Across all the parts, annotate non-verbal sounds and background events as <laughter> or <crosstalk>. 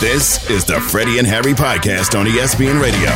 This is the Freddie and Harry podcast on ESPN Radio.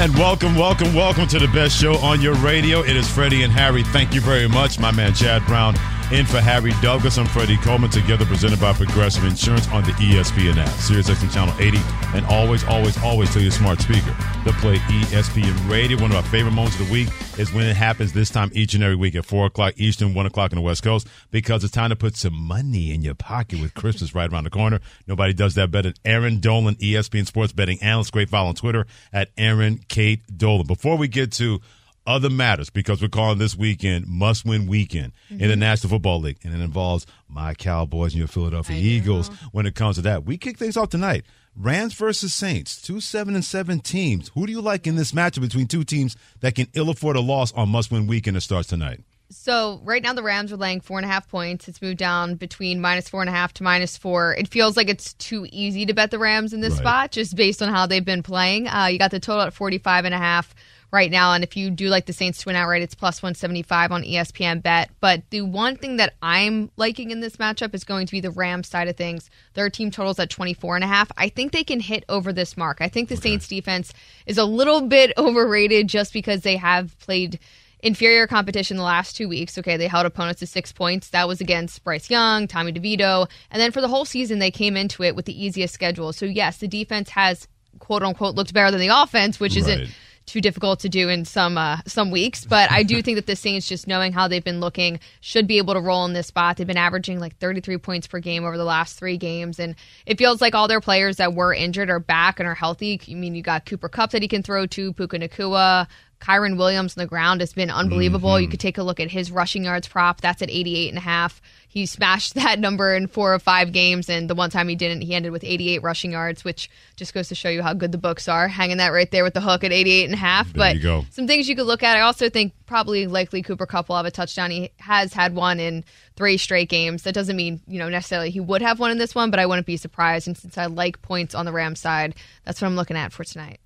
And welcome, welcome, welcome to the best show on your radio. It is Freddie and Harry. Thank you very much, my man Chad Brown. In for Harry Douglas, I'm Freddie Coleman, together presented by Progressive Insurance on the ESPN app, Sirius XM Channel 80, and always, always, always to your smart speaker to play ESPN Radio. One of our favorite moments of the week is when it happens this time each and every week at 4 o'clock Eastern, 1 o'clock on the West Coast, because it's time to put some money in your pocket with Christmas right around the corner. Nobody does that better than Erin Dolan, ESPN Sports Betting Analyst. Great follow on Twitter at Erin Kate Dolan. Before we get to other matters because we're calling this weekend must win weekend mm-hmm. in the National Football League. And it involves my Cowboys and your Philadelphia Eagles when it comes to that. We kick things off tonight. Rams versus Saints, two seven and seven teams. Who do you like in this matchup between two teams that can ill afford a loss on must win weekend that starts tonight? So right now the Rams are laying four and a half points. It's moved down between minus four and a half to minus four. It feels like it's too easy to bet the Rams in this right. spot just based on how they've been playing. Uh, you got the total at 45 and a half right now. And if you do like the Saints to win outright, it's plus 175 on ESPN Bet. But the one thing that I'm liking in this matchup is going to be the Rams side of things. Their team totals at 24 and a half. I think they can hit over this mark. I think the okay. Saints defense is a little bit <laughs> overrated just because they have played inferior competition the last two weeks. Okay, they held opponents to six points. That was against Bryce Young, Tommy DeVito. And then for the whole season, they came into it with the easiest schedule. So, yes, the defense has quote unquote looked better than the offense, which right. isn't too difficult to do in some uh, some weeks. But I do <laughs> think that the Saints, just knowing how they've been looking, should be able to roll in this spot. They've been averaging like 33 points per game over the last three games, and it feels like all their players that were injured are back and are healthy. I mean, you got Cooper Kupp that he can throw to, Puka Nacua, Kyren Williams on the ground has been unbelievable. Mm-hmm. You could take a look at his rushing yards prop. That's at 88 and a half. He smashed <laughs> that number in four or five games, and the one time he didn't, he ended with 88 rushing yards, which just goes to show you how good the books are. Hanging that right there with the hook at 88 and a half. There but some things you could look at. I also think probably likely Cooper Kupp will have a touchdown. He has had one in three straight games. That doesn't mean, you know, necessarily he would have one in this one, but I wouldn't be surprised. And since I like points on the Rams side, that's what I'm looking at for tonight.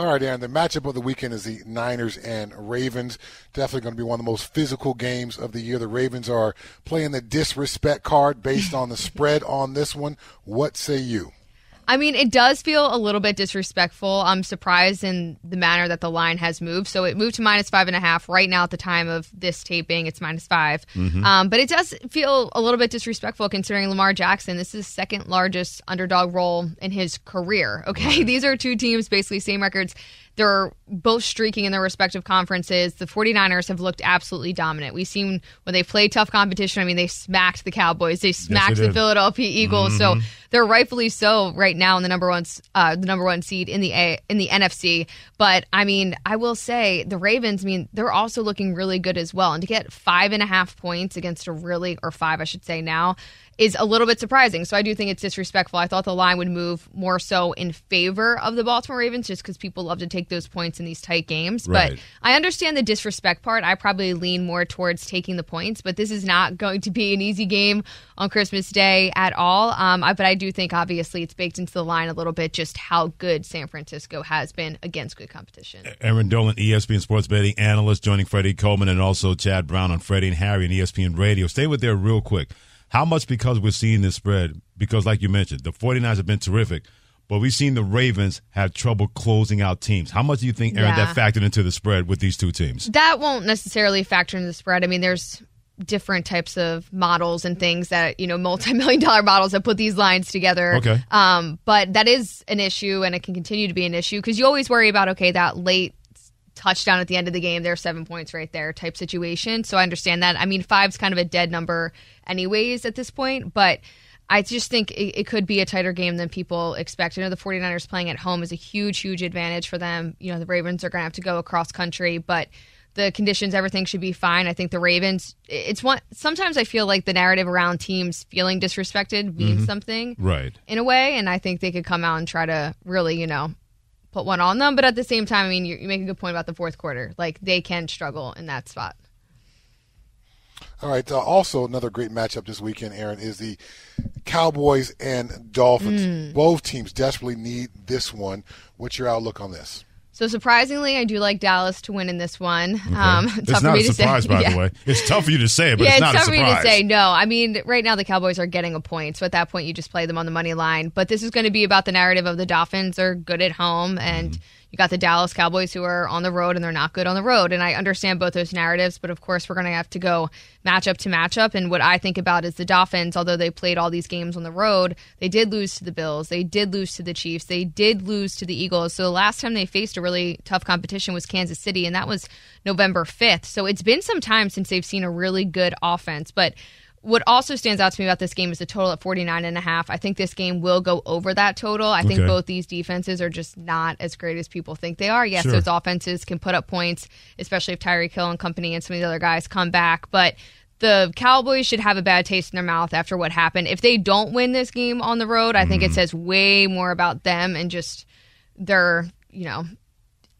All right, Erin. The matchup of the weekend is the Niners and Ravens. Definitely going to be one of the most physical games of the year. The Ravens are playing the disrespect card based on the spread on this one. What say you? I mean, it does feel a little bit disrespectful. I'm surprised in the manner that the line has moved. So it moved to minus five and a half. Right now, at the time of this taping, it's minus 5 mm-hmm. um, but it does feel a little bit disrespectful considering Lamar Jackson. This is second largest underdog role in his career. Okay, <laughs> these are two teams basically same records. They're both streaking in their respective conferences. The 49ers have looked absolutely dominant. We've seen when they play tough competition, I mean, they smacked the Cowboys, they smacked yes, they the Philadelphia Eagles. Mm-hmm. So they're rightfully so right now in the number one uh, the number one seed in the A, in the NFC. But I mean, I will say the Ravens. I mean, they're also looking really good as well. And to get five and a half points against a really or five, I should say now is a little bit surprising. So I do think it's disrespectful. I thought the line would move more so in favor of the Baltimore Ravens just because people love to take those points in these tight games. Right. But I understand the disrespect part. I probably lean more towards taking the points, but this is not going to be an easy game on Christmas Day at all. Um, I, but I do think obviously it's baked into the line a little bit just how good San Francisco has been against good competition. Erin Dolan, ESPN sports betting analyst, joining Freddie Coleman and also Chad Brown on Freddie and Harry and ESPN Radio. Stay with there real quick. How much because we're seeing this spread? Because, like you mentioned, the 49ers have been terrific, but we've seen the Ravens have trouble closing out teams. How much do you think, Erin, yeah. that factored into the spread with these two teams? That won't necessarily factor into the spread. I mean, there's different types of models and things that you know multi-million dollar models that put these lines together okay um, but that is an issue and it can continue to be an issue because you always worry about okay that late touchdown at the end of the game, There are seven points right there type situation. So I understand that. I mean, five's kind of a dead number, anyways, at this point, but. I just think it, it, could be a tighter game than people expect. I know the 49ers playing at home is a huge, huge advantage for them. You know, the Ravens are going to have to go across country, but the conditions, everything should be fine. I think the Ravens, it's one, sometimes I feel like the narrative around teams feeling disrespected means Mm-hmm. something Right. in a way. And I think they could come out and try to really, you know, put one on them. But at the same time, I mean, you, you make a good point about the fourth quarter. Like they can struggle in that spot. All right. Uh, also, another great matchup this weekend, Erin, is the Cowboys and Dolphins. Mm. Both teams desperately need this one. What's your outlook on this? So surprisingly, I do like Dallas to win in this one. Um, it's tough for not me a surprise, say. by Yeah. the way. It's tough for you to say, but yeah, it's it's not tough a for me to say. No, I mean, right now the Cowboys are getting a point, so at that point you just play them on the money line. But this is going to be about the narrative of the Dolphins are good at home, and Mm-hmm. You got the Dallas Cowboys who are on the road and they're not good on the road. And I understand both those narratives, but of course we're going to have to go matchup to matchup. And what I think about is the Dolphins, although they played all these games on the road, they did lose to the Bills, they did lose to the Chiefs, they did lose to the Eagles. So the last time they faced a really tough competition was Kansas City, and that was November 5th. So it's been some time since they've seen a really good offense. But what also stands out to me about this game is the total at 49 and a half. I think this game will go over that total. I think Okay. both these defenses are just not as great as people think they are. Yes, Sure. those offenses can put up points, especially if Tyreek Hill and company and some of the other guys come back, but the Cowboys should have a bad taste in their mouth after what happened. If they don't win this game on the road, I think it mm. says way more about them and just their, you know,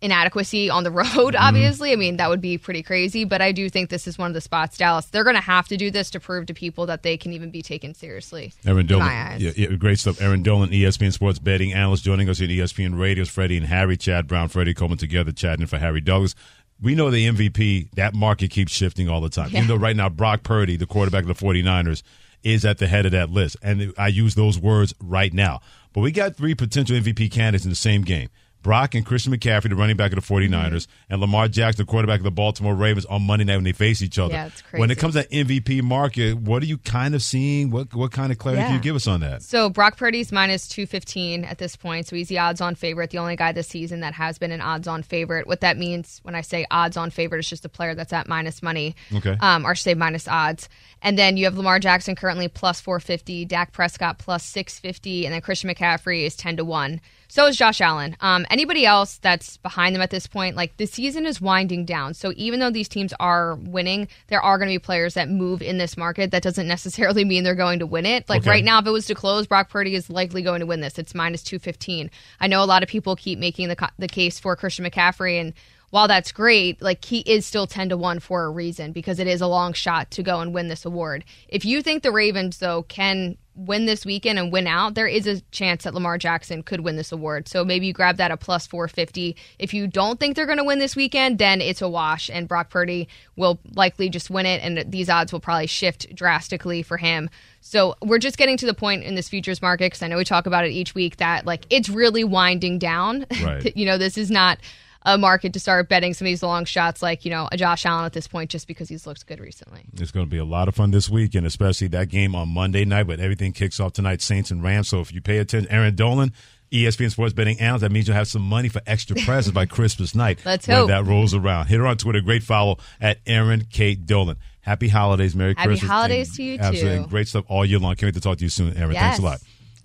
inadequacy on the <laughs> road, Mm-hmm. obviously. I mean, that would be pretty crazy, but I do think this is one of the spots, Dallas. They're going to have to do this to prove to people that they can even be taken seriously. Erin Dolan, yeah, yeah, great stuff. Erin Dolan, ESPN Sports betting analyst, joining us here at E ESPN Radio's Freddie and Harry, Chad Brown, Freddie Coleman together, chatting for Harry Douglas. We know the MVP, that market keeps shifting all the time. Even though right now Brock Purdy, the quarterback of the 49ers, is at the head of that list. And I use those words right now. But we got three potential MVP candidates in the same game. Brock and Christian McCaffrey, the running back of the 49ers, Mm-hmm. and Lamar Jackson, the quarterback of the Baltimore Ravens, on Monday night when they face each other. Yeah, it's When it comes to MVP market, what are you kind of seeing? What what kind of clarity can you give us on that? So Brock Purdy's minus 215 at this point. So he's the odds on favorite, the only guy this season that has been an odds on favorite. What that means when I say odds on favorite, it's just a player that's at minus money. Okay. Um, or say minus odds. And then you have Lamar Jackson currently plus 450, Dak Prescott plus 650, and then Christian McCaffrey is 10 to 1. So is Josh Allen. Um, anybody else that's behind them at this point, like the season is winding down. So even though these teams are winning, there are going to be players that move in this market. That doesn't necessarily <laughs> mean they're going to win it. Like Okay. right now, if it was to close, Brock Purdy is likely going to win this. It's minus 215. I know a lot of people keep making the, co- the case for Christian McCaffrey and while that's great, like he is still 10 to 1 for a reason because it is a long shot to go and win this award. If you think the Ravens, though, can win this weekend and win out, there is a chance that Lamar Jackson could win this award. So maybe you grab that at plus 450. If you don't think they're going to win this weekend, then it's a wash and Brock Purdy will likely just win it and these odds will probably shift drastically for him. So we're just getting to the point in this futures market because I know we talk about it each week that like it's really winding down. <laughs> Right. you know, this is not a market to start betting some of these long shots like, you know, a Josh Allen at this point just because he's looked good recently. It's going to be a lot of fun this week, and especially that game on Monday night. But everything kicks off tonight, Saints and Rams. So if you pay attention, Erin Dolan, ESPN Sports Betting Analyst, that means you'll have some money for extra presents by <laughs> Christmas night. Let's when hope. that rolls around. Hit her on Twitter. Great follow at Erin Kate Dolan. Happy holidays, Merry Happy Christmas. holidays and to you, absolutely, too. and Great stuff all year long. Can't wait to talk to you soon, Erin. Thanks a lot.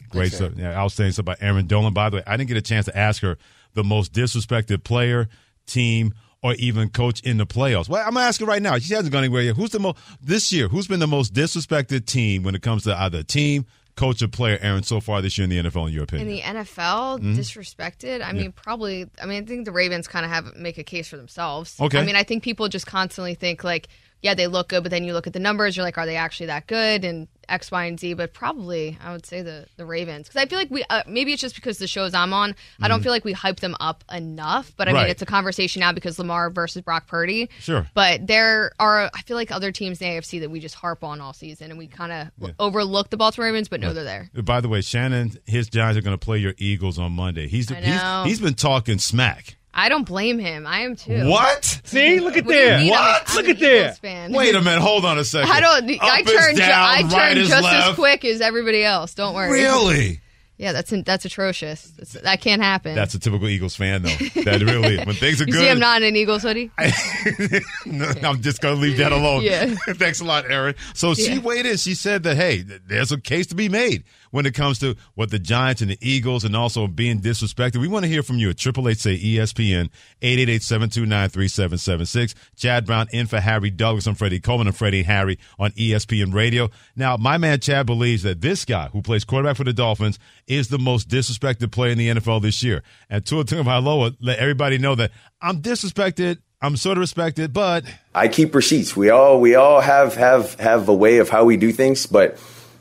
Great stuff. Yeah, outstanding stuff by Erin Dolan. By the way, I didn't get a chance to ask her the most disrespected player, team, or even coach in the playoffs. Well, I'm gonna ask right now. She hasn't gone anywhere yet. Who's the most this year? Who's been the most disrespected team when it comes to either team, coach, or player, Erin, so far this year in the NFL? In your opinion, In the NFL, Mm-hmm. disrespected. I mean, probably. I mean, I think the Ravens kind of have make a case for themselves. Okay. I mean, I think people just constantly think like, yeah, they look good, but then you look at the numbers, you're like, are they actually that good? And X, Y, and Z. But probably, I would say the the Ravens because I feel like we uh, maybe it's just because the shows I'm on, I don't feel like we hype them up enough. But I Mm-hmm. Right. mean, it's a conversation now because Lamar versus Brock Purdy. Sure. But there are, I feel like other teams in the AFC that we just harp on all season, and we kind of overlook the Baltimore Ravens, but know they're there. By the way, Shannon, his Giants are going to play your Eagles on Monday. He's I know. he's he's been talking smack. I don't blame him. I am too. What? See, look at What there. mean? I'm What? I'm Look at there. Fan. Wait a minute. Hold on a second. I don't. I Up is turn. ju- down, I turn is just left. as quick as everybody else. Don't worry. Really? Yeah, that's that's atrocious. That's, that can't happen. That's a typical Eagles fan, though. That really, when things are <laughs> you good, see, I'm not in an Eagles hoodie. <laughs> no, I'm just going to leave that alone. Yeah. <laughs> Thanks a lot, Erin. So she Yeah. weighed in. She said that, hey, there's a case to be made when it comes to what the Giants and the Eagles and also being disrespected. We want to hear from you at Triple Eight say ESPN eight eight eight seven two nine three seven seven six. Chad Brown in for Harry Douglas. I'm Freddie Coleman and Freddie Harry on ESPN Radio. Now, my man Chad believes that this guy who plays quarterback for the Dolphins is the most disrespected player in the NFL this year. And Tua Tagovailoa let everybody know that I'm disrespected I'm sort of respected, but I keep receipts. We all we all have have have a way of how we do things, but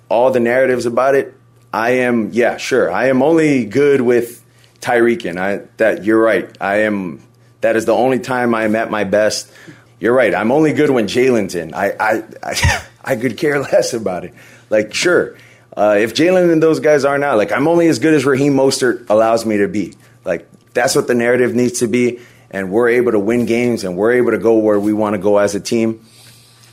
all the narratives about it, I am yeah, sure. I am only good with Tyreek and I that you're right. I am that is the only time I am at my best. You're right. I'm only good when Jalen's in. I I I, <laughs> I could care <laughs> less about it. Like sure. Uh, if Jalen and those guys are not, like I'm only as good as Raheem Mostert allows me to be. Like that's what the narrative needs to be and we're able to win games and we're able to go where we want to go as a team,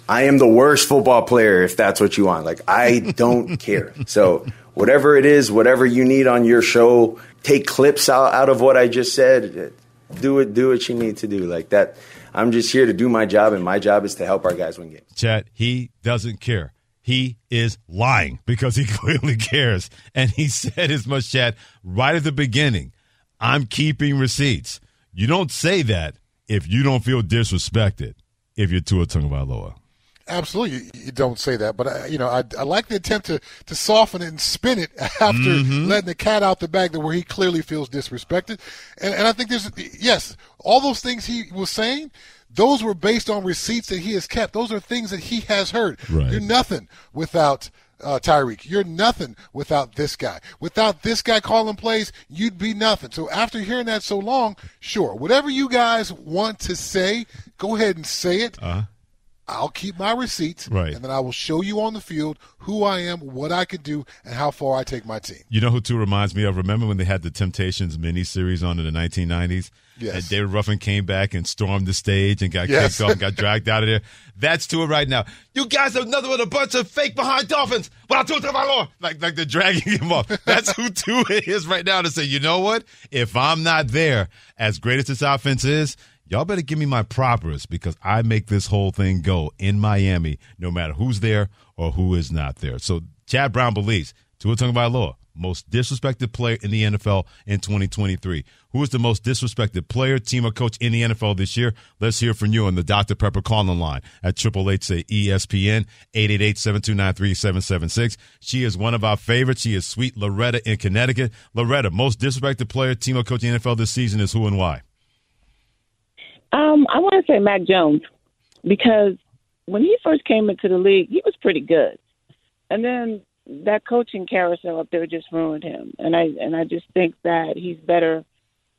I am the worst football player if that's what you want. Like, I don't <laughs> care. So, whatever it is, whatever you need on your show, take clips out, out of what I just said. Do it, do what you need to do. Like that. I'm just here to do my job, and my job is to help our guys win games. Chad, he doesn't care. He is lying <laughs> because he clearly cares. And he <laughs> said as much, Chad, right at the beginning. I'm keeping receipts. You don't say that if you don't feel disrespected if you're Tua Tagovailoa. Absolutely, you don't say that, but I, you know, I, I like the attempt to, to soften it and spin it <laughs> after mm-hmm. letting the cat out the bag, where he clearly feels disrespected, and, and I think there's yes, all those things he was saying, those were based on receipts that he has kept. Those are things that he has heard. Right. You're nothing without uh, Tyreek. You're nothing without this guy. Without this guy calling plays, you'd be nothing. So after hearing that so long, sure, whatever you guys want to say, go ahead and say it. Uh-huh. I'll keep my receipts, right. and then I will show you on the field who I am, what I can do, and how far I take my team. You know who Tua reminds me of? Remember when they had the Temptations mini series on in the 1990s? Yes. And David Ruffin came back and stormed the stage and got yes. kicked off and got dragged out of there. That's Tua right now. You guys are nothing but a bunch of fake behind Dolphins. But I told my Lord, like like they're dragging <laughs> him off. That's who Tua <laughs> is right now to say, you know what? If I'm not there, as great as this offense is, y'all better give me my propers because I make this whole thing go in Miami, no matter who's there or who is not there. So Chad Brown believes Tua Tagovailoa, most disrespected player in the NFL in 2023. Who is the most disrespected player, team, or coach in the NFL this year? Let's hear from you on the Dr. Pepper calling line at Triple Eight say ESPN 888-729-3776. She is one of our favorites. She is sweet Loretta in Connecticut. Loretta, most disrespected player, team, or coach in the NFL this season is who and why? Um, I want to say Mac Jones because when he first came into the league, he was pretty good, and then that coaching carousel up there just ruined him. And I and I just think that he's better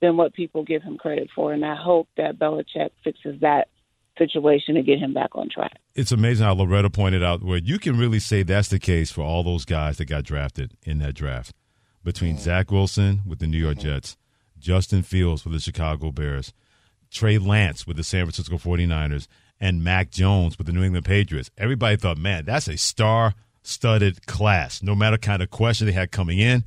than what people give him credit for. And I hope that Belichick fixes that situation to get him back on track. It's amazing how Loretta pointed out where you can really say that's the case for all those guys that got drafted in that draft. Between mm-hmm. Zach Wilson with the New York mm-hmm. Jets, Justin Fields with the Chicago Bears, Trey Lance with the San Francisco 49ers, and Mac Jones with the New England Patriots. Everybody thought, man, that's a star studded class, no matter kind of question they had coming in.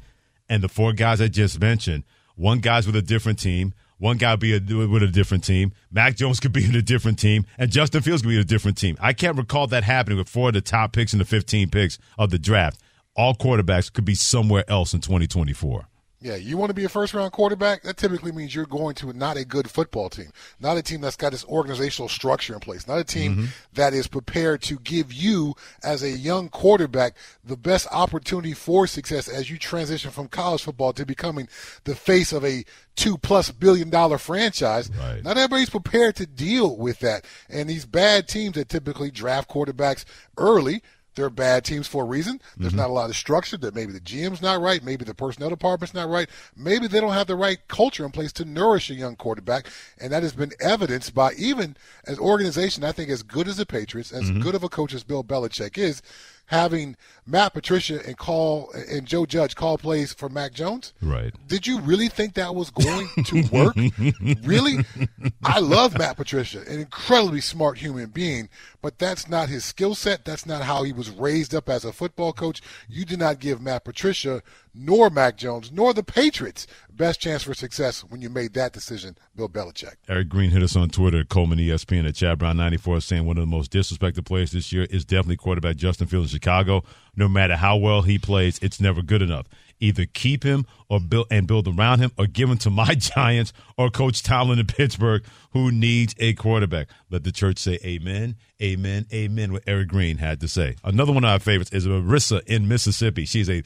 And the four guys I just mentioned, one guy's with a different team, one guy be a, with a different team. Mac Jones <laughs> could be in a different team, and Justin Fields could be in a different team. I can't recall that happening with four of the top picks and the 15 picks of the draft. All quarterbacks could be somewhere else in 2024. Yeah, you want to be a first round quarterback? That typically means you're going to not a good football team, not a team that's got this organizational structure in place, not a team mm-hmm. that is prepared to give you, as a young quarterback, the best opportunity for success as you transition from college football to becoming the face of a two plus billion dollar franchise. Right. Not everybody's prepared to deal with that. And these bad teams that typically draft quarterbacks early they're bad teams for a reason. There's mm-hmm. not a lot of structure. That maybe the GM's not right. Maybe the personnel department's not right. Maybe they don't have the right culture in place to nourish a young quarterback. And that has been evidenced by even an organization I think as good as the Patriots, as mm-hmm. good of a coach as Bill Belichick is having Matt Patricia and call and Joe Judge call plays for Mac Jones. Right. Did you really think that was going to work? <laughs> really? I love Matt Patricia, an incredibly smart human being, but that's not his skill set. That's not how he was raised up as a football coach. You did not give Matt Patricia nor Mac Jones, nor the Patriots best chance for success when you made that decision, Bill Belichick. Eric Green hit us on Twitter Coleman ESPN at Chad Brown 94 saying one of the most disrespected players this year is definitely quarterback Justin Fields in Chicago. No matter how well he plays, it's never good enough. Either keep him or build and build around him or give him to my <laughs> Giants or Coach Tomlin in Pittsburgh who needs a quarterback. Let the church say amen, amen, amen, what Eric Green had to say. Another one of our favorites is Marissa in Mississippi. She's a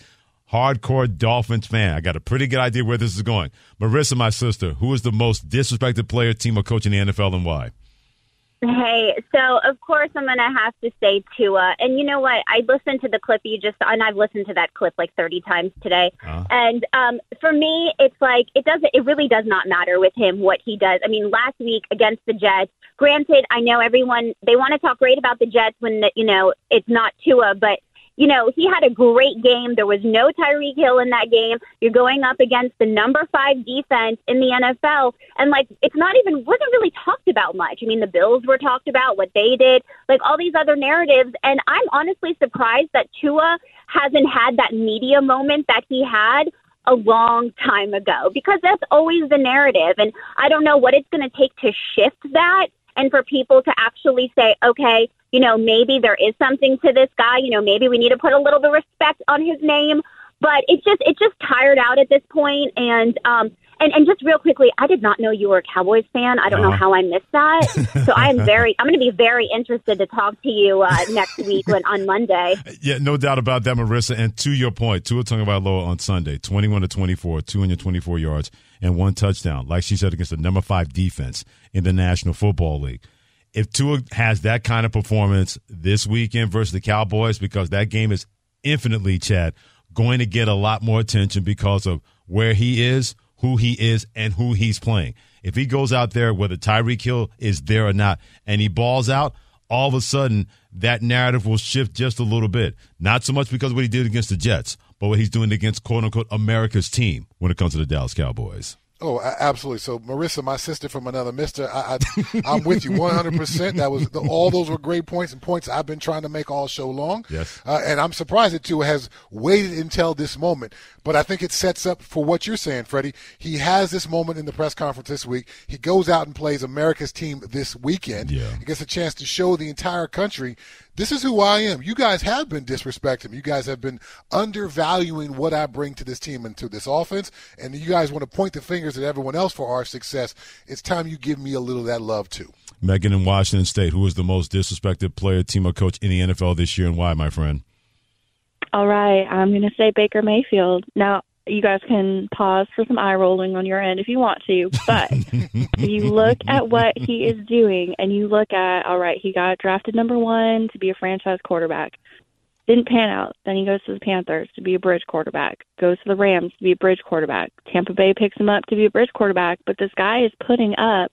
hardcore Dolphins fan. I got a pretty good idea where this is going. Marissa, my sister, who is the most disrespected player, team, or coach in the NFL and why? Hey, so of course I'm gonna have to say Tua, and you know what? I listened to the clip you just, and I've listened to that clip like 30 times today. Uh-huh. And um, for me, it's like it doesn't, it really does not matter with him what he does. I mean, last week against the Jets, granted, I know everyone they want to talk great about the Jets when you know it's not Tua, but you know, he had a great game. There was no Tyreek Hill in that game. You're going up against the number five defense in the NFL. And like, it's not even, wasn't really talked about much. I mean, the Bills were talked about, what they did, like all these other narratives. And I'm honestly surprised that Tua hasn't had that media moment that he had a long time ago because that's always the narrative. And I don't know what it's going to take to shift that and for people to actually say, okay, you know, maybe there is something to this guy. You know, maybe we need to put a little bit of respect on his name. But it's just it's just tired out at this point, and um, and and just real quickly, I did not know you were a Cowboys fan. I don't uh-huh. know how I missed that. <laughs> so I am very I'm going to be very interested to talk to you uh, next week when on Monday. <laughs> Yeah, no doubt about that, Marissa. And to your point, Tua Tagovailoa on Sunday, 21 to 24, 224 yards and one touchdown. Like she said, against the number five defense in the National Football League if Tua has that kind of performance this weekend versus the Cowboys, because that game is infinitely, Chad, going to get a lot more attention because of where he is, who he is, and who he's playing. If he goes out there, whether Tyreek Hill is there or not, and he balls out, all of a sudden that narrative will shift just a little bit. Not so much because of what he did against the Jets, but what he's doing against quote unquote America's team when it comes to the Dallas Cowboys. Oh, absolutely. So, Marissa, my sister from another mister, I, I, am with you 100%. That was all those were great points and points I've been trying to make all show long. Yes. Uh, and I'm surprised that Tua has waited until this moment. But I think it sets up for what you're saying, Freddie. He has this moment in the press conference this week. He goes out and plays America's team this weekend. Yeah. He gets a chance to show the entire country this is who I am. You guys have been disrespecting me. You guys have been undervaluing what I bring to this team and to this offense. And you guys want to point the fingers at everyone else for our success. It's time you give me a little of that love too. Megan in Washington State, who is the most disrespected player, team, or coach in the NFL this year, and why, my friend? All right, I'm going to say Baker Mayfield. Now, you guys can pause for some eye rolling on your end if you want to. But <laughs> you look at what he is doing and you look at, all right, he got drafted number one to be a franchise quarterback. Didn't pan out. Then he goes to the Panthers to be a bridge quarterback. Goes to the Rams to be a bridge quarterback. Tampa Bay picks him up to be a bridge quarterback. But this guy is putting up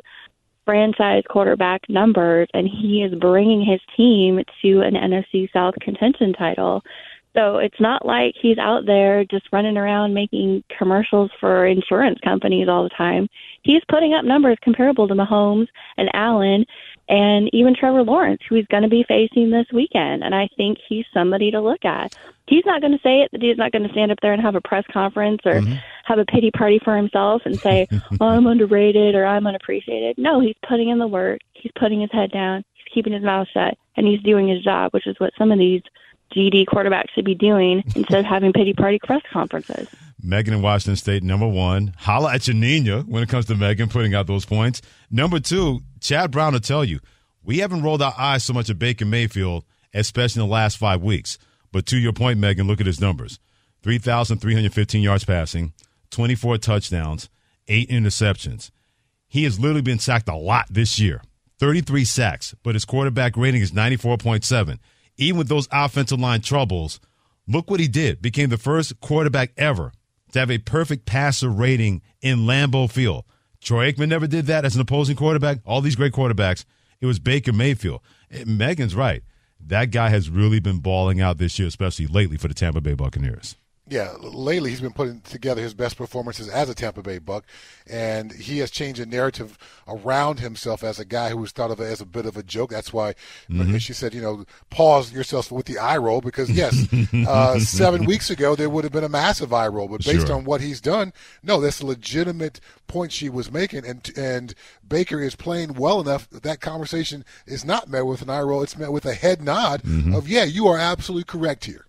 franchise quarterback numbers and he is bringing his team to an NFC South contention title. So it's not like he's out there just running around making commercials for insurance companies all the time. He's putting up numbers comparable to Mahomes and Allen and even Trevor Lawrence, who he's going to be facing this weekend. And I think he's somebody to look at. He's not going to say it, that he's not going to stand up there and have a press conference or mm-hmm. have a pity party for himself and say, <laughs> oh, I'm underrated or I'm unappreciated. No, he's putting in the work. He's putting his head down. He's keeping his mouth shut and he's doing his job, which is what some of these – GD quarterback should be doing instead of having pity party press conferences. Megan in Washington State, number one. Holla at your Nina when it comes to Megan putting out those points. Number two, Chad Brown will tell you, we haven't rolled our eyes so much at Baker Mayfield, especially in the last five weeks. But to your point, Megan, look at his numbers 3,315 yards passing, 24 touchdowns, eight interceptions. He has literally been sacked a lot this year 33 sacks, but his quarterback rating is 94.7 even with those offensive line troubles, look what he did. Became the first quarterback ever to have a perfect passer rating in Lambeau Field. Troy Aikman never did that as an opposing quarterback. All these great quarterbacks, it was Baker Mayfield. Megan's right. That guy has really been balling out this year, especially lately for the Tampa Bay Buccaneers. Yeah, lately he's been putting together his best performances as a Tampa Bay Buck, and he has changed the narrative around himself as a guy who was thought of as a bit of a joke. That's why mm-hmm. she said, you know, pause yourself with the eye roll because yes, <laughs> uh, seven weeks ago there would have been a massive eye roll, but based sure. on what he's done, no, that's a legitimate point she was making, and and Baker is playing well enough that, that conversation is not met with an eye roll; it's met with a head nod mm-hmm. of yeah, you are absolutely correct here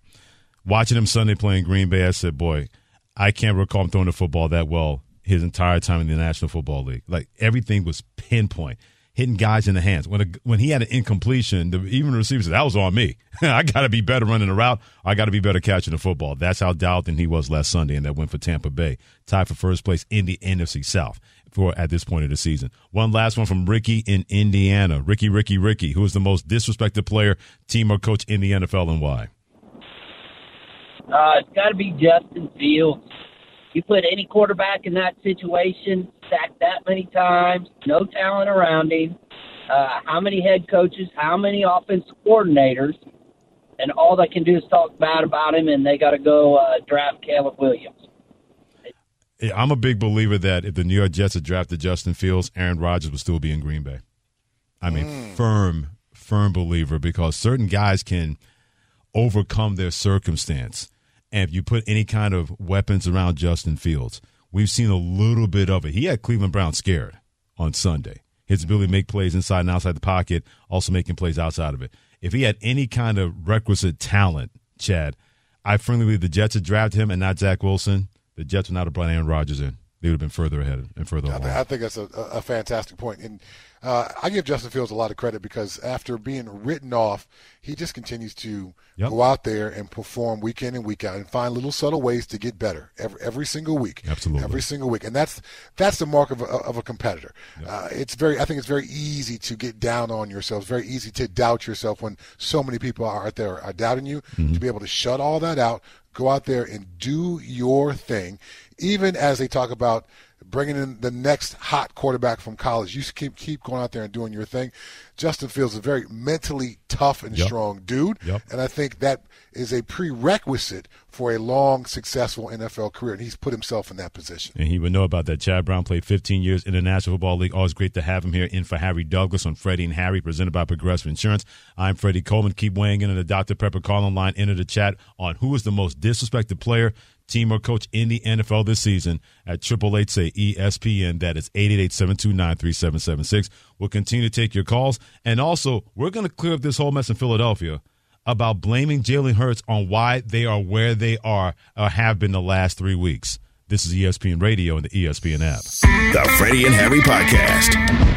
watching him Sunday playing Green Bay, I said, boy, I can't recall him throwing the football that well his entire time in the National Football League. Like everything was pinpoint, hitting guys in the hands. When a, when he had an incompletion, the, even the receiver said, that was on me. <laughs> I got to be better running the route. I got to be better catching the football. That's how dialed in he was last Sunday, and that went for Tampa Bay, tied for first place in the NFC South for at this point of the season. One last one from Ricky in Indiana. Ricky, Ricky, Ricky, who is the most disrespected player, team, or coach in the NFL, and why? Uh, it's got to be Justin Fields. You put any quarterback in that situation, sacked that many times, no talent around him. Uh, how many head coaches, how many offensive coordinators, and all they can do is talk bad about him, and they got to go uh, draft Caleb Williams. I'm a big believer that if the New York Jets had drafted Justin Fields, Aaron Rodgers would still be in Green Bay. I mean, mm. firm, firm believer because certain guys can overcome their circumstance. And if you put any kind of weapons around Justin Fields, we've seen a little bit of it. He had Cleveland Brown scared on Sunday. His ability to make plays inside and outside the pocket, also making plays outside of it. If he had any kind of requisite talent, Chad, I firmly believe the Jets had drafted him and not Zach Wilson. The Jets would not have brought Aaron Rodgers in. They would have been further ahead and further I, along. I think that's a, a fantastic point. And uh, I give Justin Fields a lot of credit because after being written off, he just continues to yep. go out there and perform week in and week out and find little subtle ways to get better every, every single week. Absolutely, every single week, and that's that's the mark of a, of a competitor. Yep. Uh, it's very, I think it's very easy to get down on yourself. It's very easy to doubt yourself when so many people are out there are doubting you. Mm-hmm. To be able to shut all that out, go out there and do your thing, even as they talk about bringing in the next hot quarterback from college. You keep keep going out there and doing your thing. Justin Fields is a very mentally tough and yep. strong dude, yep. and I think that is a prerequisite for a long, successful NFL career, and he's put himself in that position. And he would know about that. Chad Brown played 15 years in the National Football League. Always great to have him here in for Harry Douglas on Freddie and Harry, presented by Progressive Insurance. I'm Freddie Coleman. Keep weighing in on the Dr. Pepper calling line. Enter the chat on who is the most disrespected player team or coach in the NFL this season at Triple Eight say ESPN. That is 888-729-3776. We'll continue to take your calls. And also, we're going to clear up this whole mess in Philadelphia about blaming Jalen Hurts on why they are where they are or have been the last three weeks. This is ESPN Radio and the ESPN app. The Freddie and Harry Podcast.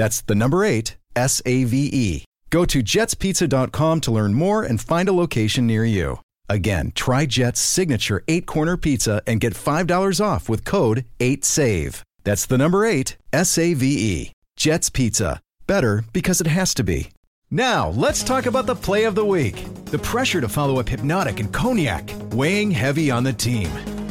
That's the number eight, S A V E. Go to jetspizza.com to learn more and find a location near you. Again, try Jet's signature eight corner pizza and get $5 off with code 8SAVE. That's the number eight, S A V E. Jet's Pizza. Better because it has to be. Now, let's talk about the play of the week. The pressure to follow up Hpnotiq and Cognac, weighing heavy on the team.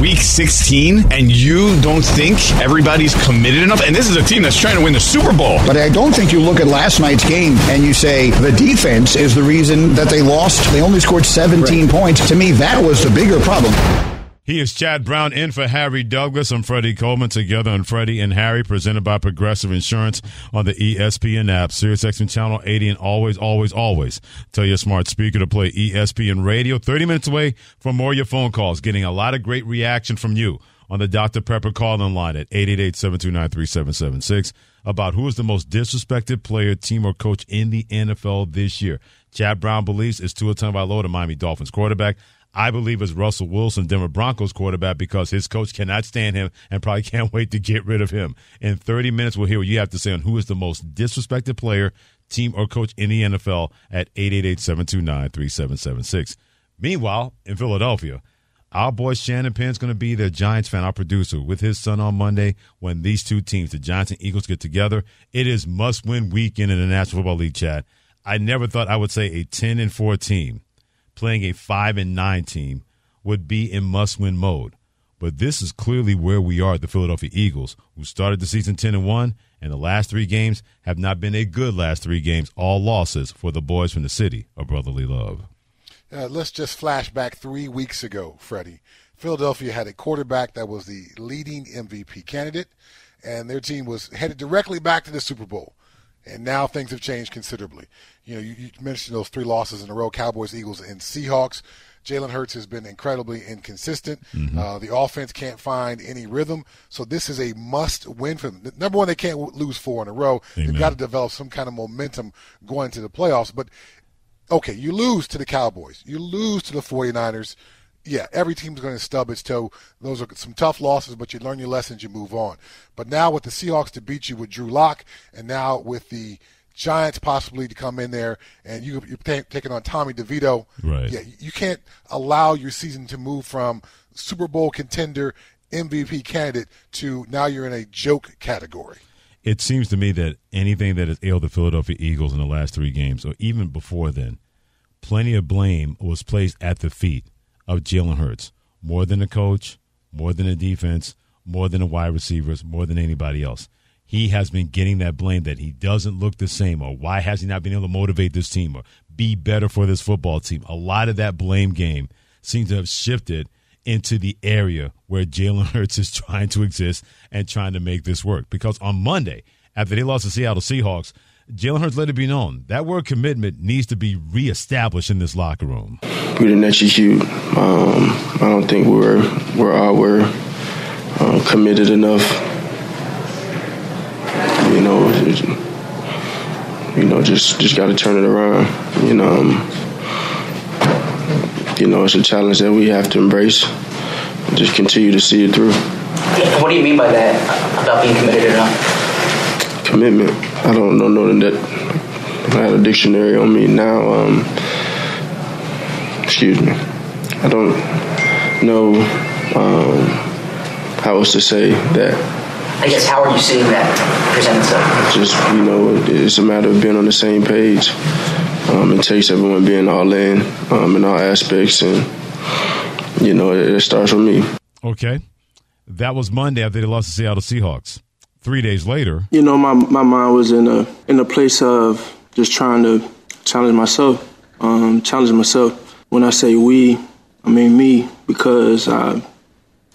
week 16 and you don't think everybody's committed enough? And this is a team that's trying to win the Super Bowl. But I don't think you look at last night's game and you say the defense is the reason that they lost. They only scored 17 right. points. To me, that was the bigger problem. He is Chad Brown in for Harry Douglas. I'm Freddie Coleman together on Freddie and Harry, presented by Progressive Insurance on the ESPN app, SiriusXM Channel 80, and always, always, always tell your smart speaker to play ESPN Radio. 30 minutes away from more of your phone calls. Getting a lot of great reaction from you on the Dr. Pepper call-in line at 888-729-3776 about who is the most disrespected player, team, or coach in the NFL this year. Chad Brown believes it's Tua Tagovailoa, the Miami Dolphins quarterback. I believe is Russell Wilson, Denver Broncos quarterback, because his coach cannot stand him and probably <laughs> can't wait to get rid of him. In 30 minutes, we'll hear what you have to say on who is the most disrespected player, team, or coach in the NFL at 888-729-3776. Meanwhile, in Philadelphia, our boy Shannon Penn's going to be the Giants fan, our producer, with his son on Monday when these two teams, the Giants and Eagles, get together. It is must-win weekend in the National Football League, Chad. I never thought I would say a 10 and 4 team playing a 5 and 9 team would be in must-win mode. But this is clearly where we are at the Philadelphia Eagles, who started the season 10 and 1, and the last three games have not been a good last three games, all losses for the boys from the city of brotherly love. Uh, let's just flash back three weeks ago, Freddie. Philadelphia had a quarterback that was the leading MVP candidate, and their team was headed directly back to the Super Bowl. And now things have changed considerably. You know, you, you mentioned those three losses in a row: Cowboys, Eagles, and Seahawks. Jalen Hurts has been incredibly inconsistent. Mm-hmm. Uh, the offense can't find any rhythm. So this is a must win for them. Number one, they can't lose four in a row. Amen. They've got to develop some kind of momentum going to the playoffs. But okay, you lose to the Cowboys, you lose to the 49ers yeah, every team's going to stub its toe. Those are some tough losses, but you learn your lessons, you move on. But now with the Seahawks to beat you with Drew Lock, and now with the Giants possibly to come in there, and you, are taking on Tommy DeVito. Right. Yeah, you can't allow your season to move from Super Bowl contender, MVP candidate to now you're in a joke category. It seems to me that anything that has ailed the Philadelphia Eagles in the last three games, or even before then, plenty of blame was placed at the feet of Jalen Hurts, more than the coach, more than the defense, more than the wide receivers, more than anybody else. He has been getting that blame that he doesn't look the same, or why has he not been able to motivate this team, or be better for this football team. A lot of that blame game seems to have shifted into the area where Jalen <laughs> Hurts is trying to exist and trying to make this work. Because on Monday, after they lost the Seattle Seahawks, Jalen Hurts let it be known that word commitment needs to be reestablished in this locker room. We didn't execute. Um, I don't think we were we're all we're uh, committed enough. You know, you know, just just got to turn it around. You know, um, you know, it's a challenge that we have to embrace. Just continue to see it through. What do you mean by that? About being committed enough? Commitment I don't know, know that. I had a dictionary on me now. Um, excuse me. I don't know um, how else to say that. I guess how are you seeing that present itself? Just you know, it's a matter of being on the same page. Um, it takes everyone being all in um, in all aspects, and you know, it, it starts with me. Okay, that was Monday after they lost the Seattle Seahawks three days later. You know, my my mind was in a in a place of just trying to challenge myself, um, challenge myself. When I say we, I mean me because I,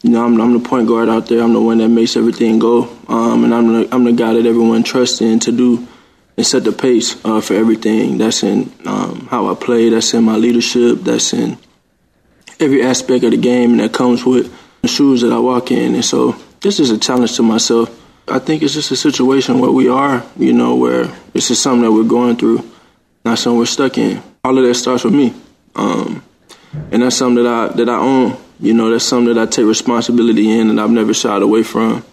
you know, I'm, I'm the point guard out there. I'm the one that makes everything go, um, and I'm the I'm the guy that everyone trusts in to do and set the pace uh, for everything. That's in um, how I play. That's in my leadership. That's in every aspect of the game, and that comes with the shoes that I walk in. And so this is a challenge to myself I think it's just a situation where we are, you know, where this is something that we're going through, not something we're stuck in. All of that starts with me, um, and that's something that I that I own. You know, that's something that I take responsibility in and I've never shied away from.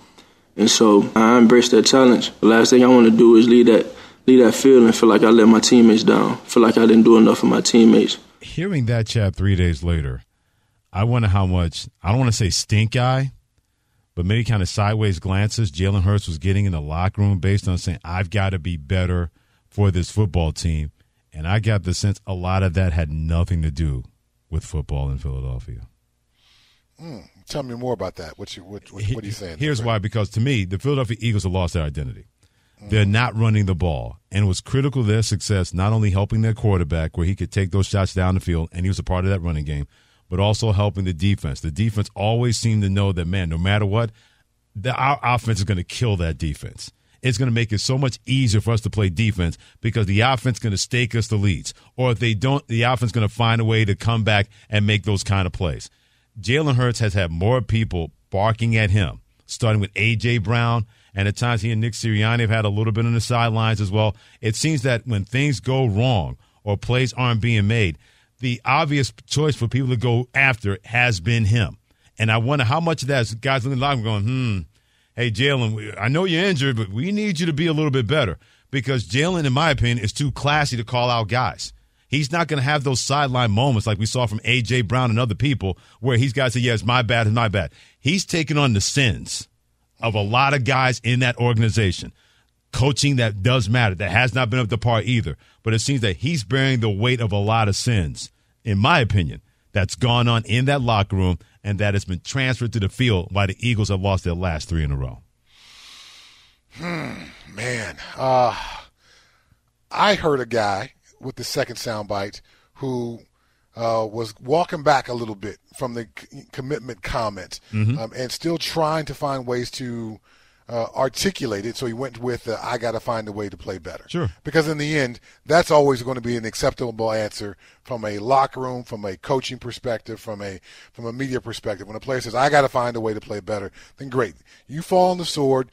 And so I embrace that challenge. The last thing I want to do is leave that leave that field and feel like I let my teammates down. Feel like I didn't do enough for my teammates. Hearing that Chad three days later, I wonder how much I don't want to say stink eye, but many kind of sideways glances Jalen Hurts was getting in the locker room based on saying, I've got to be better for this football team. And I got the sense a lot of that had nothing to do with football in Philadelphia. Mm, tell me more about that. What you what, what, what are you saying? Here's why: because to me, the Philadelphia Eagles have lost their identity. They're not running the ball, and it was critical to their success. Not only helping their quarterback, where he could take those shots down the field, and he was a part of that running game, but also helping the defense. The defense always seemed to know that man, no matter what, the, our offense is going to kill that defense. It's going to make it so much easier for us to play defense because the offense is going to stake us the leads, or if they don't, the offense is going to find a way to come back and make those kind of plays. Jalen Hurts has had more people barking at him, starting with A.J. Brown, and at times he and Nick Sirianni have had a little bit on the sidelines as well. It seems that when things go wrong or plays aren't being made, the obvious choice for people to go after has been him. And I wonder how much of that is guys in the locker going, hmm, hey, Jalen, I know you're injured, but we need you to be a little bit better because Jalen, in my opinion, is too classy to call out guys. He's not going to have those sideline moments like we saw from A.J. Brown and other people where he's got to say, yeah, it's my bad, it's my bad. He's taking on the sins of a lot of guys in that organization. Coaching that does matter, that has not been up to par either. But it seems that he's bearing the weight of a lot of sins, in my opinion, that's gone on in that locker room and that has been transferred to the field while the Eagles have lost their last three in a row. Hmm, man. Uh, I heard a guy with the second soundbite who uh, was walking back a little bit from the c- commitment comment Mm-hmm. um, and still trying to find ways to uh, articulate it. So he went with, uh, I got to find a way to play better. Sure. Because in the end, that's always going to be an acceptable answer from a locker room, from a coaching perspective, from a from a media perspective. When a player says, I got to find a way to play better, then great. You fall on the sword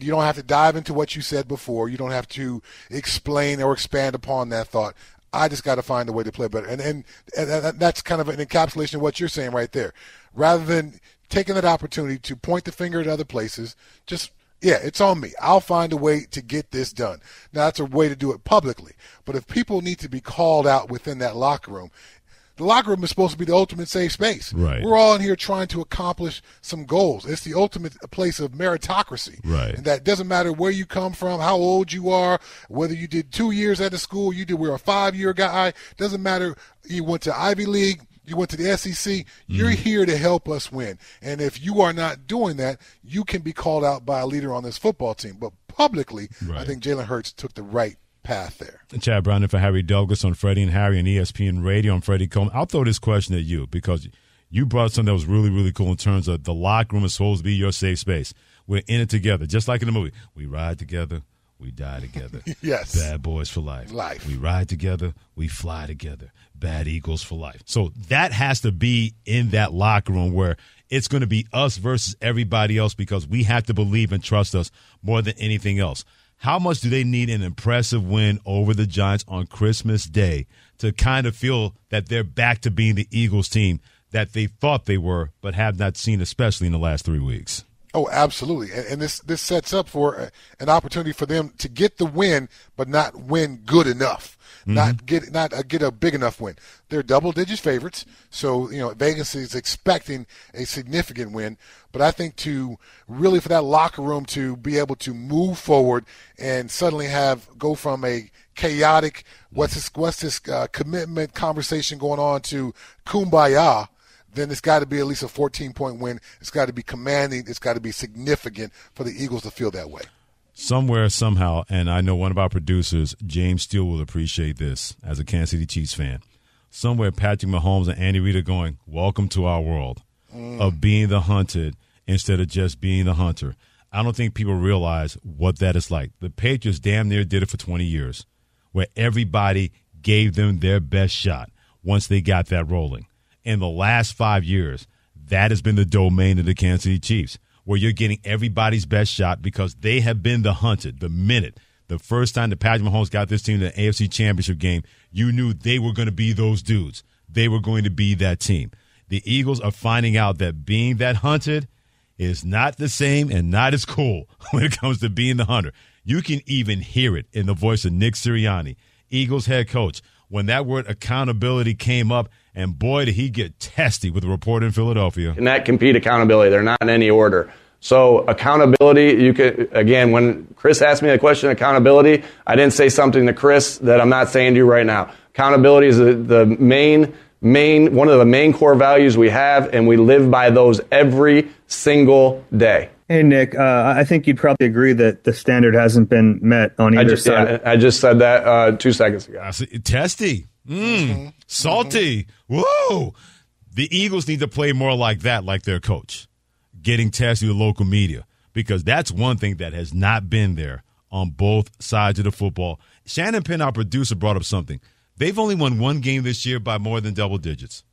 you don't have to dive into what you said before. You don't have to explain or expand upon that thought. I just got to find a way to play better. And, and, and that's kind of an encapsulation of what you're saying right there. Rather than taking that opportunity to point the finger at other places, just, yeah, it's on me. I'll find a way to get this done. Now, that's a way to do it publicly. But if people need to be called out within that locker room, the locker room is supposed to be the ultimate safe space. Right. We're all in here trying to accomplish some goals. It's the ultimate place of meritocracy. Right. And that doesn't matter where you come from, how old you are, whether you did two years at the school, you did we're a five year guy. Doesn't matter. You went to Ivy League. You went to the SEC. Mm-hmm. You're here to help us win. And if you are not doing that, you can be called out by a leader on this football team. But publicly, I think Jalen Hurts took the right path there. Chad Brown for Harry Douglas on Freddie and Harry and ESPN Radio. I'm Freddie Coleman. I'll throw this question at you because you brought something that was really, really cool in terms of the locker room is supposed to be your safe space. We're in it together, just like in the movie. We ride together, we die together. <laughs> Yes. Bad boys for life. Life. We ride together, we fly together. Bad Eagles for life. So that has to be in that locker room where it's going to be us versus everybody else because we have to believe and trust us more than anything else. How much do they need an impressive win over the Giants on Christmas Day to kind of feel that they're back to being the Eagles team that they thought they were, but have not seen, especially in the last three weeks? Oh, absolutely, and, and this this sets up for a, an opportunity for them to get the win, but not win good enough, not get not uh, get a big enough win. They're double digit favorites, so you know Vegas is expecting a significant win. But I think to really for that locker room to be able to move forward and suddenly have go from a chaotic what's this what's this uh, commitment conversation going on to kumbaya then it's got to be at least a 14 point win. It's got to be commanding. It's got to be significant for the Eagles to feel that way. somewhere, somehow, and I know one of our producers, James Steele, will appreciate this as a Kansas City Chiefs fan. Somewhere, Patrick Mahomes and Andy Reid are going, Welcome to our world mm. of being the hunted instead of just being the hunter. I don't think people realize what that is like. The Patriots damn near did it for 20 years, where everybody gave them their best shot once they got that rolling. In the last five years, that has been the domain of the Kansas City Chiefs, where you're getting everybody's best shot because they have been the hunted. The minute, the first time that Patrick Mahomes got this team to the AFC Championship game, you knew they were going to be those dudes. They were going to be that team. the Eagles are finding out that being that hunted is not the same and not as cool <laughs> when it comes to being the hunter. You can even hear it in the voice of Nick Sirianni, Eagles head coach, when that word accountability came up. And boy, did he get testy with a report in Philadelphia. And that compete accountability, they're not in any order. So accountability, you could again when Chris asked me the question accountability, I didn't say something to Chris that I'm not saying to you right now. Accountability is the, the main main one of the main core values we have, and we live by those every single day. Hey Nick, uh, I think you'd probably agree that the standard hasn't been met on either I just, side. yeah, I just said that uh, two seconds ago. Testy, mm, salty. Mm-hmm. Whoa! The Eagles need to play more like that, like their coach, getting tested with local media, because that's one thing that has not been there on both sides of the football. Shannon Penn, our producer, brought up something. They've only won one game this year by more than double digits.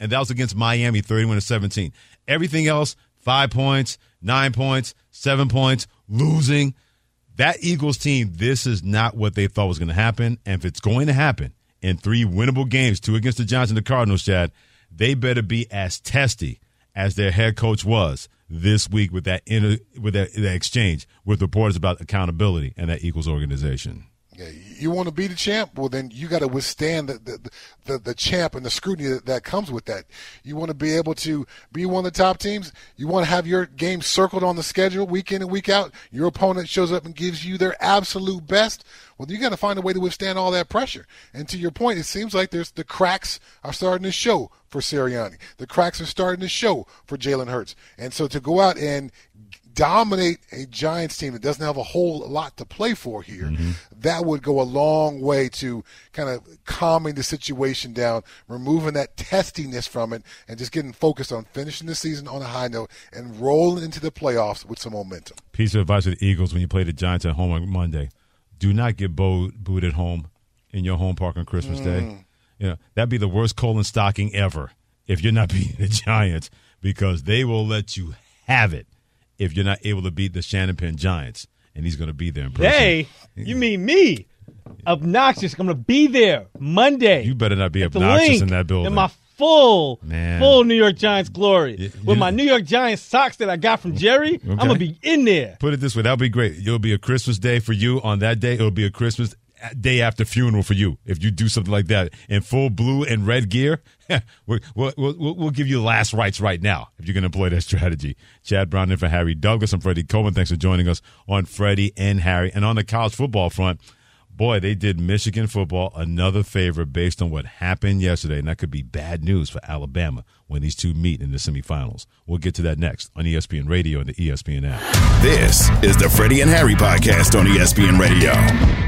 And that was against Miami, 31 to 17. Everything else, five points, nine points, seven points, losing. That Eagles team, this is not what they thought was going to happen. And if it's going to happen in three winnable games, two against the Giants and the Cardinals, Chad, they better be as testy as their head coach was this week with that inter, with that, that exchange with reporters about accountability and that Eagles organization. Yeah, you want to be the champ? Well, then you got to withstand the, the the, the champ and the scrutiny that, that comes with that. You want to be able to be one of the top teams. You want to have your game circled on the schedule week in and week out. Your opponent shows up and gives you their absolute best. Well, you got to find a way to withstand all that pressure. And to your point, it seems like there's the cracks are starting to show for Sirianni. The cracks are starting to show for Jalen Hurts. And so to go out and dominate a Giants team that doesn't have a whole lot to play for here, mm-hmm. that would go a long way to kind of calming the situation down, removing that testiness from it, and just getting focused on finishing the season on a high note and rolling into the playoffs with some momentum. Piece of advice to the Eagles when you play the Giants at home on Monday: do not get booed at home in your home park on Christmas mm. Day. You know, that'd be the worst colon stocking ever if you're not <laughs> beating the Giants because they will let you have it if you're not able to beat the Shannon Penn Giants, and he's going to be there in person. Hey, you mean me? Obnoxious. I'm going to be there Monday. You better not be obnoxious in that building. In my full, Man. full New York Giants glory. You, With my New York Giants socks that I got from Jerry, okay. I'm going to be in there. Put it this way, that'll be great. It'll be a Christmas day for you on that day. It'll be a Christmas day after funeral for you if you do something like that in full blue and red gear. <laughs> we'll, we'll, we'll, give you last rites right now if you're going to employ that <laughs> strategy. Chad Brown in for Harry Douglas. I'm Freddie Coleman. Thanks for joining us on Freddie and Harry. And on the college football front, boy, they did Michigan football another favor based on what happened yesterday. And that could be bad news for Alabama when these two meet in the semifinals. We'll get to that next on ESPN Radio and the ESPN app. This is the Freddie and Harry podcast on ESPN Radio.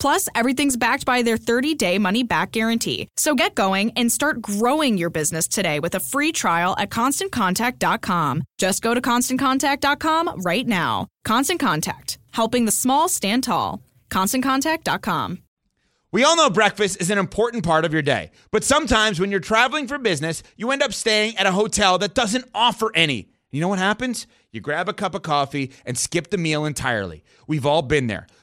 Plus, everything's backed by their 30 day money back guarantee. So get going and start growing your business today with a free trial at constantcontact.com. Just go to constantcontact.com right now. Constant Contact, helping the small stand tall. ConstantContact.com. We all know breakfast is an important part of your day, but sometimes when you're traveling for business, you end up staying at a hotel that doesn't offer any. You know what happens? You grab a cup of coffee and skip the meal entirely. We've all been there.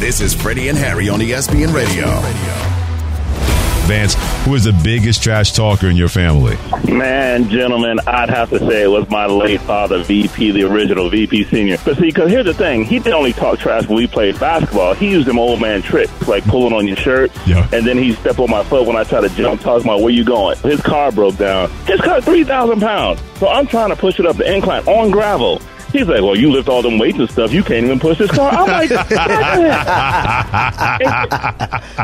This is Freddie and Harry on ESPN Radio. Vance, who is the biggest trash talker in your family? Man, gentlemen, I'd have to say it was my late father, VP, the original VP senior. But see, because here's the thing, he didn't only talk trash when we played basketball. He used them old man tricks, like pulling on your shirt, yeah. and then he'd step on my foot when I try to jump, talking about where you going. His car broke down. His car, three thousand pounds. So I'm trying to push it up the incline on gravel. He's like, well, you lift all them weights and stuff. You can't even push this car. I'm like,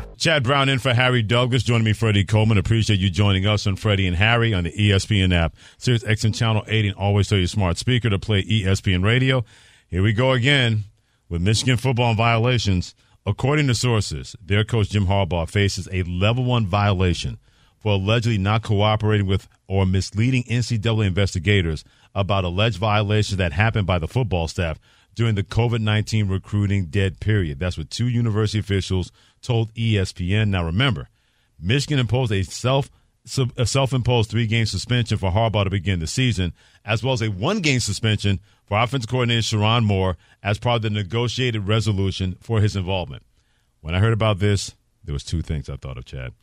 <laughs> Chad Brown in for Harry Douglas. Joining me, Freddie Coleman. Appreciate you joining us on Freddie and Harry on the ESPN app, Sirius XM Channel 8, and always tell your smart speaker to play ESPN Radio. Here we go again with Michigan football violations. According to sources, their coach Jim Harbaugh faces a level one violation for allegedly not cooperating with or misleading NCAA investigators about alleged violations that happened by the football staff during the COVID 19 recruiting dead period. That's what two university officials told ESPN. Now, remember, Michigan imposed a self a self-imposed three-game suspension for Harbaugh to begin the season, as well as a one-game suspension for offensive coordinator Sherrone Moore as part of the negotiated resolution for his involvement. When I heard about this, there was two things I thought of, Chad.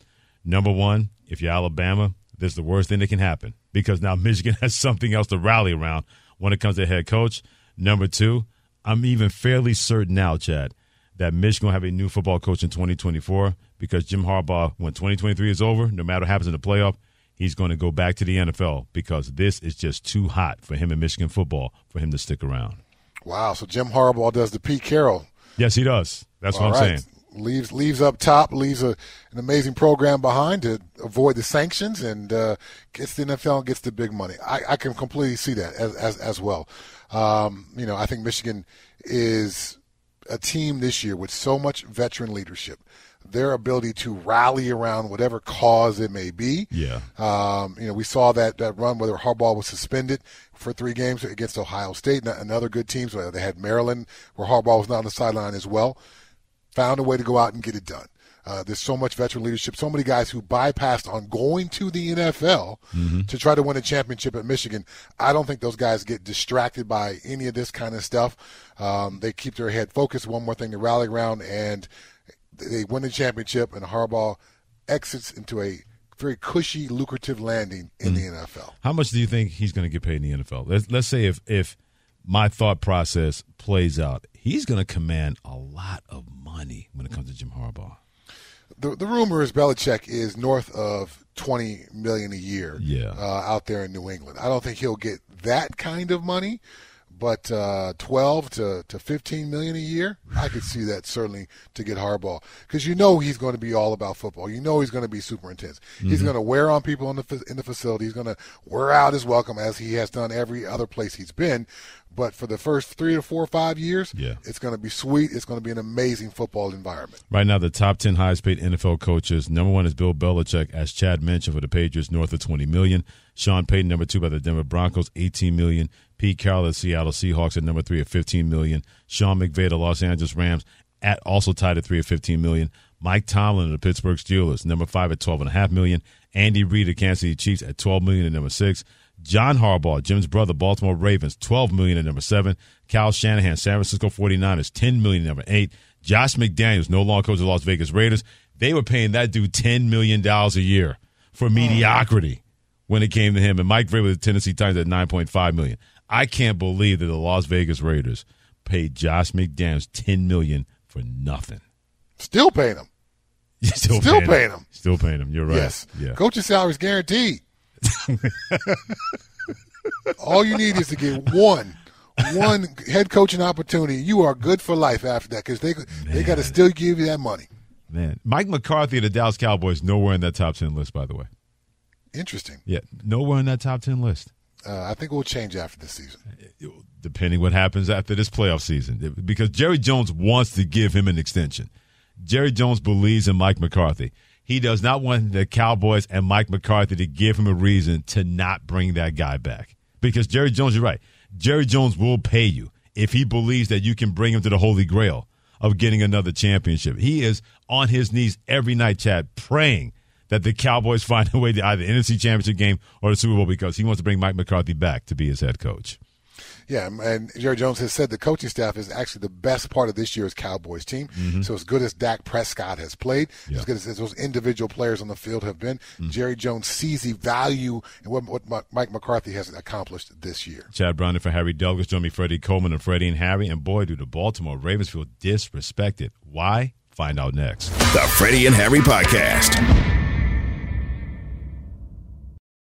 Number one, if you're Alabama, this is the worst thing that can happen because now Michigan <laughs> has something else to rally around when it comes to head coach. Number two, I'm even fairly certain now, Chad, that Michigan will have a new football coach in 2024 because Jim Harbaugh, when 2023 is over, no matter what happens in the playoff, he's going to go back to the NFL because this is just too hot for him in Michigan football for him to stick around. Wow. So Jim Harbaugh does the Pete Carroll. Yes, he does. That's All what I'm right. saying. Leaves leaves up top, leaves a, an amazing program behind to avoid the sanctions, and uh, gets the NFL and gets the big money. I, I can completely see that as as, as well. Um, you know, I think Michigan is a team this year with so much veteran leadership. Their ability to rally around whatever cause it may be. Yeah. Um, you know, we saw that, that run whether Harbaugh was suspended for three games against Ohio State and other good teams. They had Maryland where Harbaugh was not on the sideline as well. Found a way to go out and get it done. Uh, there's so much veteran leadership, so many guys who bypassed on going to the NFL Mm-hmm. to try to win a championship at Michigan. I don't think those guys get distracted by any of this kind of stuff. Um, they keep their head focused. One more thing to rally around, and they win the championship, and Harbaugh exits into a very cushy, lucrative landing in the NFL. How much do you think he's going to get paid in the NFL? Let's, let's say if if my thought process plays out, he's going to command a lot of money when it comes to Jim Harbaugh. The, the rumor is Belichick is north of twenty million a year. Yeah. uh, out there in New England. I don't think he'll get that kind of money, but uh, twelve to, to fifteen million a year, I could see that certainly to get Harbaugh because you know he's going to be all about football. You know he's going to be super intense. He's Mhm. going to wear on people in the in the facility. He's going to wear out his welcome as he has done every other place he's been. But for the first three to four or five years, Yeah. it's going to be sweet. It's going to be an amazing football environment. Right now, the top ten highest paid NFL coaches. Number one is Bill Belichick, as Chad mentioned, for the Patriots, north of twenty million. Sean Payton, number two by the Denver Broncos, eighteen million. Pete Carroll, the Seattle Seahawks, at number three at fifteen million. Sean McVay, the Los Angeles Rams, at also tied at three at fifteen million. Mike Tomlin of the Pittsburgh Steelers, number five at twelve and a half million. Andy Reid of Kansas City Chiefs at twelve million at number six. John Harbaugh, Jim's brother, Baltimore Ravens, 12 million at number seven. Cal Shanahan, San Francisco 49ers, 10 million at number eight. Josh McDaniels, no longer coach of the Las Vegas Raiders. They were paying that dude $10 million a year for oh, mediocrity when it came to him. And Mike Vrabel with the Tennessee Titans at 9.5 million. I can't believe that the Las Vegas Raiders paid Josh McDaniels 10 million for nothing. Still paying him. <laughs> Still, Still paying, paying him. him. Still paying him. You're right. Yes. Yeah. Coach's salary is guaranteed. <laughs> All you need is to get one, one head coaching opportunity. You are good for life after that because they they got to still give you that money. Man, Mike McCarthy of the Dallas Cowboys nowhere in that top ten list. By the way, Interesting. yeah, nowhere in that top ten list. Uh, I think it will change after this season. Depending what happens after this playoff season, because Jerry Jones wants to give him an extension. Jerry Jones believes in Mike McCarthy. He does not want the Cowboys and Mike McCarthy to give him a reason to not bring that guy back. Because Jerry Jones, you're right. Jerry Jones will pay you if he believes that you can bring him to the holy grail of getting another championship. He is on his knees every night, Chad, praying that the Cowboys find a way to either NFC Championship game or the Super Bowl because he wants to bring Mike McCarthy back to be his head coach. Yeah, and Jerry Jones has said the coaching staff is actually the best part of this year's Cowboys team. Mm-hmm. So as good as Dak Prescott has played, yeah. as good as, as, those individual players on the field have been, mm-hmm. Jerry Jones sees the value in what, what, Mike McCarthy has accomplished this year. Chad Brown for Harry Douglas. Join me, Freddie Coleman and Freddie and Harry. And boy, do the Baltimore Ravens feel disrespected. Why? Find out next. The Freddie and Harry Podcast.